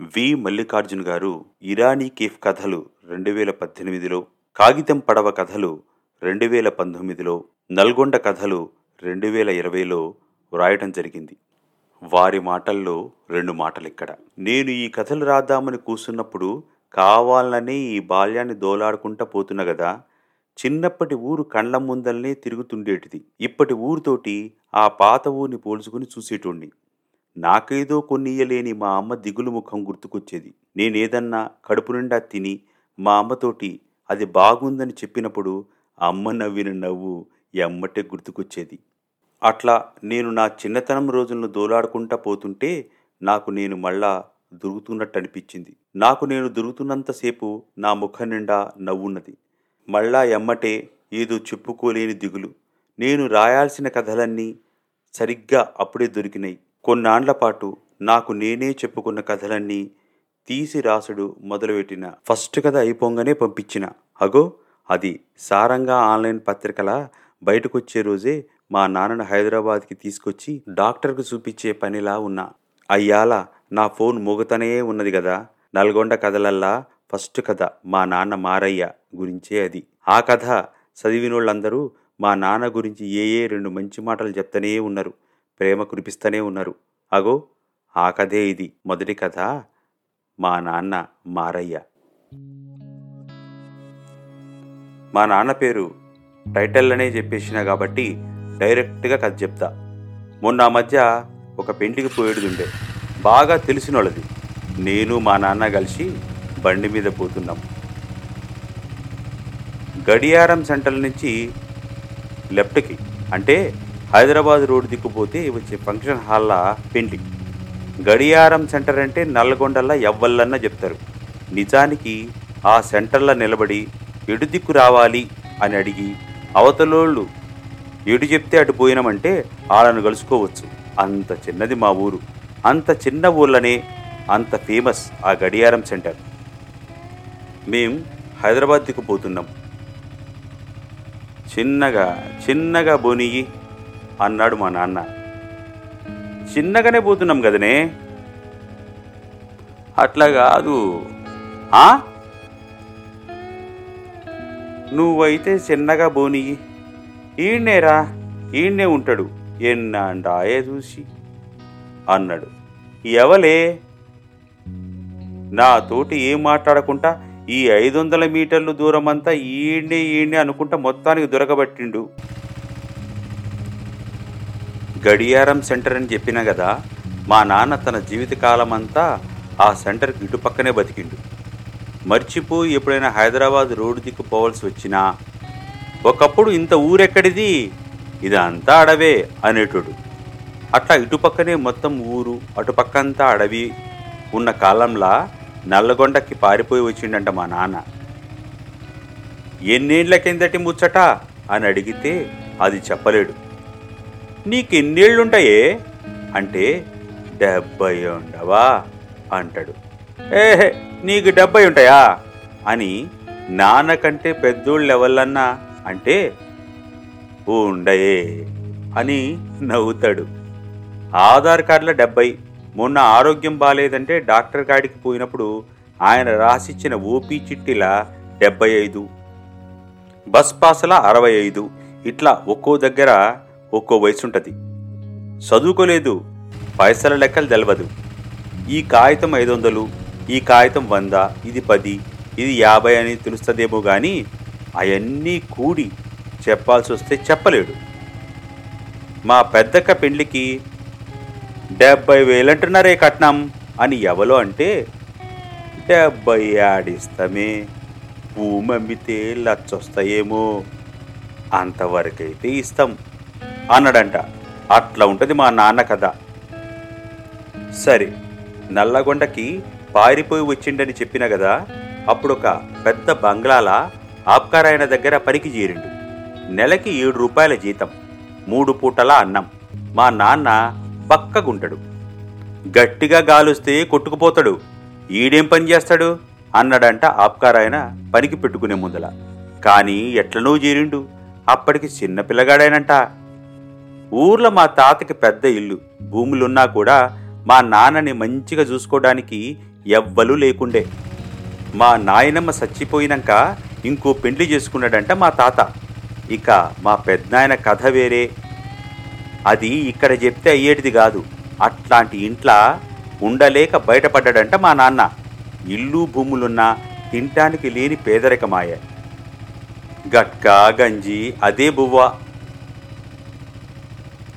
వి. మల్లికార్జున్ గారు ఇరానీ కేఫ్ కథలు రెండు వేల పద్దెనిమిదిలో కాగితం పడవ కథలు రెండు వేల పంతొమ్మిదిలో నల్గొండ కథలు రెండు వేల ఇరవైలో వ్రాయటం జరిగింది. వారి మాటల్లో రెండు మాటలు ఇక్కడ నేను ఈ కథలు రాద్దామని కూర్చున్నప్పుడు కావాలనే ఈ బాల్యాన్ని దోలాడుకుంటా పోతున్నా కదా చిన్నప్పటి ఊరు కళ్ళం ముందల్నే తిరుగుతుండేటిది. ఇప్పటి ఊరితోటి ఆ పాత ఊరిని పోల్చుకుని చూసేటోణ్ణి. నాకేదో కొన్నియలేని మా అమ్మ దిగులు ముఖం గుర్తుకొచ్చేది. నేనేదన్నా కడుపు నిండా తిని మా అమ్మతోటి అది బాగుందని చెప్పినప్పుడు అమ్మ నవ్విన నవ్వు ఎమ్మటే గుర్తుకొచ్చేది. అట్లా నేను నా చిన్నతనం రోజులను దోలాడుకుంటా పోతుంటే నాకు నేను మళ్ళా దొరుకుతున్నట్టు అనిపించింది నాకు నేను దొరుకుతున్నంతసేపు నా ముఖం నిండా నవ్వున్నది. మళ్ళా ఎమ్మటే ఏదో చెప్పుకోలేని దిగులు. నేను రాయాల్సిన కథలన్నీ సరిగ్గా అప్పుడే దొరికినాయి. కొన్నాండ్ల పాటు నాకు నేనే చెప్పుకున్న కథలన్నీ తీసి రాసుడు మొదలుపెట్టిన. ఫస్ట్ కథ అయిపోగానే పంపించిన. అగో అది సారంగా ఆన్లైన్ పత్రికల బయటకొచ్చే రోజే మా నాన్నను హైదరాబాద్కి తీసుకొచ్చి డాక్టర్కు చూపించే పనిలా ఉన్నా. అయ్యాల నా ఫోన్ మోగుతనే ఉన్నది కదా నల్గొండ కథలల్లా ఫస్ట్ కథ మా నాన్న మారయ్య గురించే అది. ఆ కథ చదివినోళ్ళందరూ మా నాన్న గురించి ఏ ఏ రెండు మంచి మాటలు చెప్తూనే ఉన్నారు. ప్రేమ కురిపిస్తూనే ఉన్నారు. అగో ఆ కథే ఇది. మొదటి కథ మా నాన్న మారయ్య. మా నాన్న పేరు టైటిల్లోనే చెప్పేసిన కాబట్టి డైరెక్ట్గా కథ చెప్తా. మొన్న మధ్య ఒక పెంటికి ఉండే బాగా తెలిసిన వాళ్ళది నేను మా నాన్న కలిసి బండి మీద పోతున్నాం. గడియారం సెంటర్ నుంచి లెఫ్ట్కి. అంటే హైదరాబాద్ రోడ్ దిక్కుపోతే వచ్చే ఫంక్షన్ హాల్లా పెండ్లి. గడియారం సెంటర్ అంటే నల్గొండల్లా ఎవ్వల్లన్నా చెప్తారు. నిజానికి ఆ సెంటర్లో నిలబడి ఎటు దిక్కు రావాలి అని అడిగి అవతలోళ్ళు ఎటు చెప్తే అటు పోయినామంటే వాళ్ళను కలుసుకోవచ్చు. అంత చిన్నది మా ఊరు. అంత చిన్న ఊళ్ళనే అంత ఫేమస్ ఆ గడియారం సెంటర్. మేం హైదరాబాద్ దిక్కు పోతున్నాం. చిన్నగా చిన్నగా బోనియి అన్నాడు మా నాన్న. చిన్నగానే పోతున్నాం కదనే? అట్లా కాదు. ఆ? నువ్వైతే చిన్నగా బోని ఈయన్నేరా ఈయన్నే ఉంటాడు ఎన్నాండాయే చూసి అన్నాడు. ఎవలే? నాతోటి ఏం మాట్లాడకుండా ఈ ఐదు వందల మీటర్లు దూరం అంతా ఈడ్నే ఈడ్నే అనుకుంటా మొత్తానికి దొరకబట్టిండు. గడియారం సెంటర్ అని చెప్పినా కదా మా నాన్న తన జీవితకాలం అంతా ఆ సెంటర్కి ఇటుపక్కనే బతికిండు. మర్చిపోయి ఎప్పుడైనా హైదరాబాద్ రోడ్డు దిక్కు పోవాల్సి వచ్చినా ఒకప్పుడు ఇంత ఊరెక్కడిది? ఇదంతా అడవే అనేటోడు. అట్లా ఇటుపక్కనే మొత్తం ఊరు అటుపక్కంతా అడవి ఉన్న కాలంలా నల్లగొండకి పారిపోయి వచ్చిండంట మా నాన్న. ఎన్నేళ్ళ కిందటి ముచ్చట? అని అడిగితే అది చెప్పలేడు. నీకెన్నేళ్ళుంటాయే అంటే డెబ్బై ఉండవా అంటాడు. ఏహే నీకు డెబ్బై ఉంటాయా అని నాన్నకంటే పెద్దోళ్ళు ఎవళ్ళన్నా అంటే ఉండయే అని నవ్వుతాడు. ఆధార్ కార్డుల డెబ్బై మొన్న ఆరోగ్యం బాగాలేదంటే డాక్టర్ కాడికి పోయినప్పుడు ఆయన రాసిచ్చిన ఓపీ చిట్టిల డెబ్బై ఐదు బస్ పాసుల అరవై ఐదు ఇట్లా ఒక్కో దగ్గర ఒక్కో వయసుంటుంది. చదువుకోలేదు పైసల లెక్కలు తెలవదు. ఈ కాగితం ఐదు వందలు ఈ కాగితం వంద ఇది పది ఇది యాభై అని తెలుస్తుందేమో కానీ అవన్నీ కూడి చెప్పాల్సి వస్తే చెప్పలేడు. మా పెద్దక్క పెళ్ళికి డెబ్బై వేలంటున్నారే కట్నం అని ఎవలో అంటే డెబ్బై ఆడిస్తామే భూమి అమ్మితే లచ్చొస్తాయేమో అంతవరకైతే ఇస్తాం. అన్నాడంట. అట్లా ఉంటుంది మా నాన్న కథ. సరే నల్లగొండకి పారిపోయి వచ్చిండని చెప్పిన కదా అప్పుడు ఒక పెద్ద బంగ్లాల ఆప్కారాయన దగ్గర పనికి చేరిండు. నెలకి ఏడు రూపాయల జీతం మూడు పూటల అన్నం. మా నాన్న పక్కగుంటాడు. గట్టిగా గాలుస్తే కొట్టుకుపోతాడు. ఈడేం పని చేస్తాడు? అన్నాడంట ఆప్కారాయన పనికి పెట్టుకునే ముందల. కానీ ఎట్లనో చేరిండు. అప్పటికి చిన్న పిల్లగాడైనంట. ఊర్లో మా తాతకి పెద్ద ఇల్లు. భూములున్నా కూడా మా నాన్నని మంచిగా చూసుకోవడానికి ఎవ్వలూ లేకుండే. మా నాయనమ్మ చచ్చిపోయినాక ఇంకో పెండ్లి చేసుకున్నాడంట మా తాత. ఇక మా పెద్దనాయన కథ వేరే. అది ఇక్కడ చెప్తే అయ్యేటిది కాదు. అట్లాంటి ఇంట్లో ఉండలేక బయటపడ్డాడంట మా నాన్న. ఇల్లు భూములున్నా తింటానికి లేని పేదరికమాయ గట్కా గంజి అదే బువ్వ.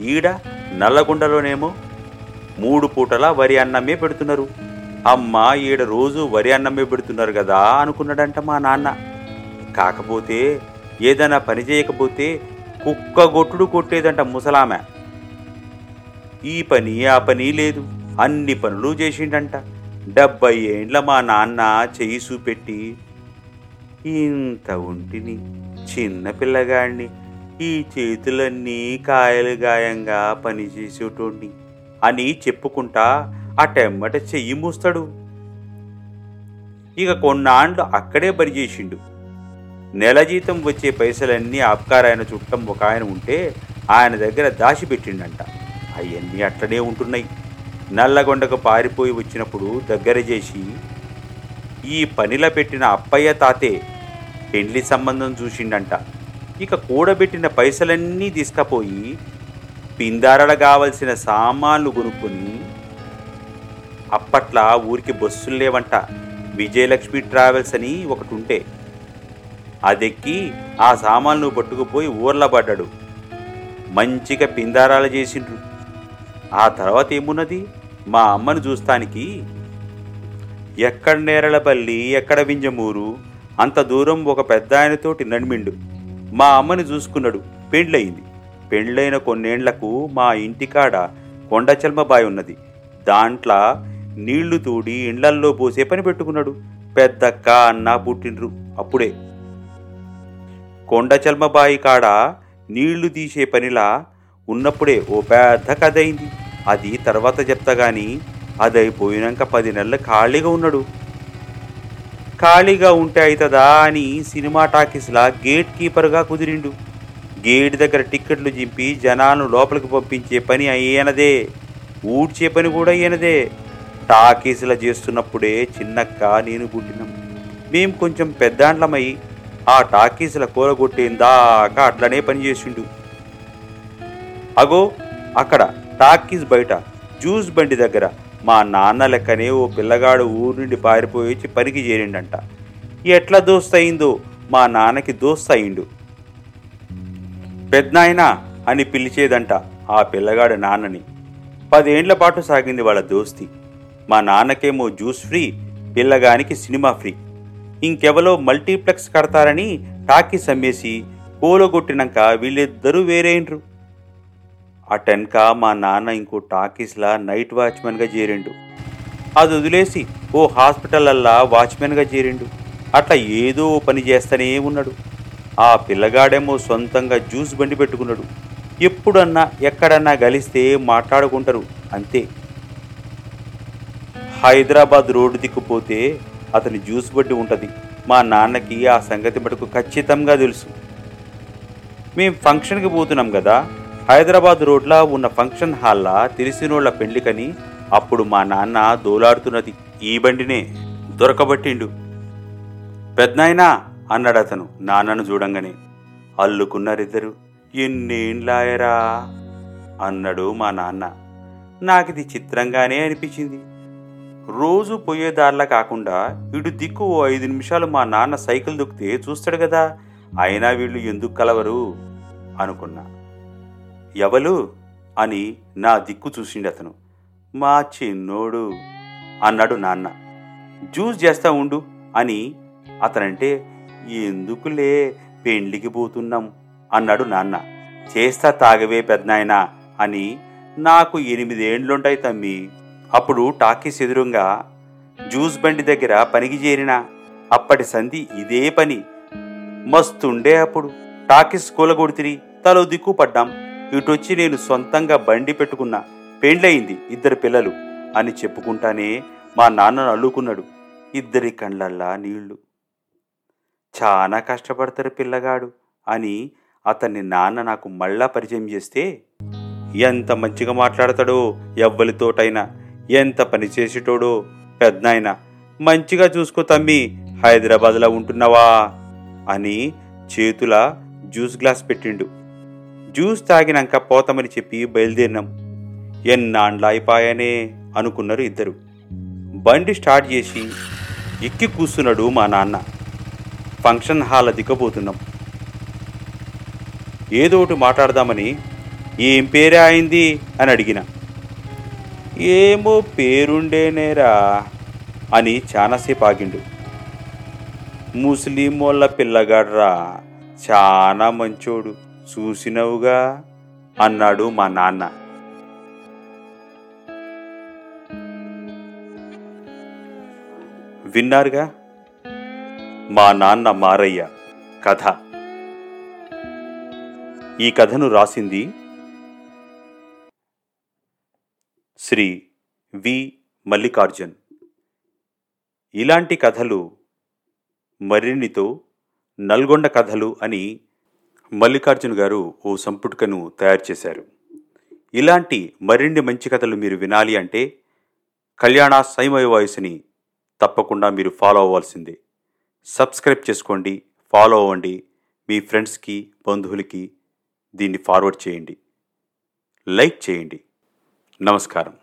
ఈడ నల్లగొండలోనేమో మూడు పూటలా వరి అన్నమే పెడుతున్నారు. అమ్మ ఈడ రోజు వరి అన్నమే పెడుతున్నారు కదా అనుకున్నాడంట మా నాన్న. కాకపోతే ఏదైనా పని చేయకపోతే కుక్క గొట్టుడు కొట్టేదంట ముసలామె. ఈ పని ఆ పని లేదు. అన్ని పనులు చేసిండంట. డెబ్బై ఏండ్ల మా నాన్న చేయి చూపెట్టి ఇంత ఒంటిని చిన్న పిల్లగాడిని ఈ చేతులన్నీ కాయలు గాయంగా పనిచేసేటోడిని అని చెప్పుకుంటా అటెమ్మట చెయ్యి మూస్తాడు. ఇక కొన్నాళ్ళు అక్కడే పనిచేసిండు నెల జీతం వచ్చే పైసలన్నీ అబ్కారాయన చుట్టం ఒక ఆయన ఉంటే ఆయన దగ్గర దాచిపెట్టిండంట అవన్నీ అట్లనే ఉంటున్నాయి. నల్లగొండకు పారిపోయి వచ్చినప్పుడు దగ్గర చేసి ఈ పనిలో పెట్టిన అప్పయ్య తాతే పెండ్లి సంబంధం చూసిండంట. ఇక కూడబెట్టిన పైసలన్నీ తీసుకపోయి పిందారడ కావలసిన సామాన్లు కొనుక్కొని అప్పట్లా ఊరికి బస్సులు లేవంట. విజయలక్ష్మి ట్రావెల్స్ అని ఒకటి ఉంటే అదెక్కి ఆ సామాన్లు పట్టుకుపోయి ఊర్లో పడ్డాడు. మంచిగా పిందారాలు చేసిండ్రు. ఆ తర్వాత ఏమున్నది? మా అమ్మను చూస్తానికి ఎక్కడ నేరళపల్లి ఎక్కడ వింజమూరు అంత దూరం ఒక పెద్ద ఆయనతోటి నడిమిండు. మా అమ్మని చూసుకున్నాడు. పెండ్లయింది. పెండ్లైన కొన్నేండ్లకు మా ఇంటికాడ కొండచల్మబాయి ఉన్నది. దాంట్లో నీళ్ళు తూడి ఇండ్లల్లో పోసే పని పెట్టుకున్నాడు. పెద్దక్క అన్న పుట్టిండ్రు అప్పుడే. కొండచల్మబాయి కాడ నీళ్ళు తీసే పనిలా ఉన్నప్పుడే ఓ పెద్ద కథ అయింది అది తర్వాత చెప్తా గాని అది అయిపోయినాక పది నెలలు ఖాళీగా ఉన్నాడు. ఖాళీగా ఉంటే అవుతుందా అని సినిమా టాకీస్లా గేట్ కీపర్గా కుదిరిండు. గేట్ దగ్గర టిక్కెట్లు చింపి జనాలను లోపలికి పంపించే పని అయ్యనదే. ఊడ్చే పని కూడా అయ్యనదే. టాకీస్లా చేస్తున్నప్పుడే చిన్నక్క నేను పుట్టినాం మేం కొంచెం పెద్దాండ్లమై ఆ టాకీసుల కూరగొట్టేందాకా అట్లనే పనిచేసిండు అగో అక్కడ టాకీస్ బయట జ్యూస్ బండి దగ్గర మా నాన్న లెక్కనే ఓ పిల్లగాడు ఊరు నుండి పారిపోయి వచ్చి పనికి చేరిండంట. ఎట్లా దోస్త్ అయిందో మా నాన్నకి దోస్తయిండు. పెద్దనాయనా పెద్నాయనా అని పిలిచేదంట ఆ పిల్లగాడు నాన్నని. పదేండ్ల పాటు సాగింది వాళ్ళ దోస్తి. మా నాన్నకేమో జ్యూస్ ఫ్రీ పిల్లగానికి సినిమా ఫ్రీ. ఇంకెవలో మల్టీప్లెక్స్ కడతారని టాకీస్ అమ్మేసి కూలగొట్టినాక వీళ్ళిద్దరూ వేరేండ్రు. అటెన్క మా నాన్న ఇంకో టాకీస్లా నైట్ వాచ్మెన్గా చేరిండు. అది వదిలేసి ఓ హాస్పిటల్లల్లా వాచ్మెన్గా చేరిండు. అట్లా ఏదో పని చేస్తూనే ఉన్నాడు. ఆ పిల్లగాడేమో సొంతంగా జ్యూస్ బండి పెట్టుకున్నాడు. ఎప్పుడన్నా ఎక్కడన్నా గలిస్తే మాట్లాడుకుంటారు అంతే. హైదరాబాద్ రోడ్డు దిక్కుపోతే అతని జ్యూస్ బండి ఉంటుంది. మా నాన్నకి ఆ సంగతి మటుకు ఖచ్చితంగా తెలుసు. మేం ఫంక్షన్కి పోతున్నాం కదా హైదరాబాద్ రోడ్లా ఉన్న ఫంక్షన్ హాల్లా తెలిసినోళ్ళ పెళ్ళికని అప్పుడు మా నాన్న దోలాడుతున్నది ఈ బండినే దొరకబట్టిండు. పెద్దనాయనా అన్నాడు అతను నాన్నను చూడంగానే. అల్లుకున్నారిద్దరు ఎన్నేండ్లాయరా? అన్నాడు మా నాన్న. నాకిది చిత్రంగానే అనిపించింది. రోజు పోయేదారిలా కాకుండా ఇటు దిక్కు ఓ ఐదు నిమిషాలు మా నాన్న సైకిల్ దొక్కితే చూస్తాడు కదా అయినా వీళ్ళు ఎందుకు కలవరు? అనుకున్నా. ఎవలు అని నా దిక్కు చూసిండు అతను. మా చిన్నోడు అన్నాడు నాన్న. జ్యూస్ చేస్తా ఉండు అని అతనంటే ఎందుకులే పెండ్లికి పోతున్నాం? అన్నాడు నాన్న. చేస్తా తాగవే పెద్దనాయనా అని. నాకు ఎనిమిదేండ్లుంటాయి తమ్మి. అప్పుడు టాకీస్ ఎదురుగా జ్యూస్ బండి దగ్గర పనికి చేరిన. అప్పటి సంధి ఇదే పని. మస్తుండే అప్పుడు. టాకీస్ కూలగొడితిరి తలో దిక్కు పడ్డాం. ఇటొచ్చి నేను సొంతంగా బండి పెట్టుకున్నా. పెండ్లయింది ఇద్దరు పిల్లలు అని చెప్పుకుంటానే మా నాన్నను అల్లుకున్నాడు ఇద్దరి కండ్లల్లా నీళ్ళు. చాలా కష్టపడతారు పిల్లగాడు అని అతన్ని నాన్న నాకు మళ్ళా పరిచయం చేస్తే ఎంత మంచిగా మాట్లాడతాడో ఎవ్వలితోటైనా ఎంత పని చేసేటోడో పెద్దనాయన మంచిగా చూసుకో తమ్మి హైదరాబాద్లో ఉంటున్నావా అని చేతుల జ్యూస్ గ్లాస్ పెట్టిండు. జ్యూస్ తాగినాక పోతామని చెప్పి బయలుదేరినాం. ఎన్నాండ్లాయిపాయనే అనుకున్నారు ఇద్దరు. బండి స్టార్ట్ చేసి ఎక్కి కూస్తున్నాడు మా నాన్న. ఫంక్షన్ హాల్ దిగబోతున్నాం ఏదో ఒకటి మాట్లాడదామని ఏం పేరే అయింది అని అడిగిన. ఏమో పేరుండేనేరా అని చాలాసేపు ఆగిండు ముస్లిం వాళ్ళ పిల్లగాడ్రా చాలా మంచోడు. చూసినవుగా అన్నాడు మా నాన్న. విన్నారుగా? మా నాన్న మారయ్య కథ. ఈ కథను రాసింది శ్రీ వి. మల్లికార్జున్. ఇలాంటి కథలు మరిన్నితో నల్గొండ కథలు అని మల్లికార్జున్ గారు ఓ సంపుటికను తయారు చేశారు. ఇలాంటి మరిన్ని మంచి కథలు మీరు వినాలి అంటే కళ్యాణ సైమయ వాయిస్ని తప్పకుండా మీరు ఫాలో అవ్వాల్సిందే. సబ్స్క్రైబ్ చేసుకోండి ఫాలో అవ్వండి. మీ ఫ్రెండ్స్కి బంధువులకి దీన్ని ఫార్వర్డ్ చేయండి. లైక్ చేయండి. నమస్కారం.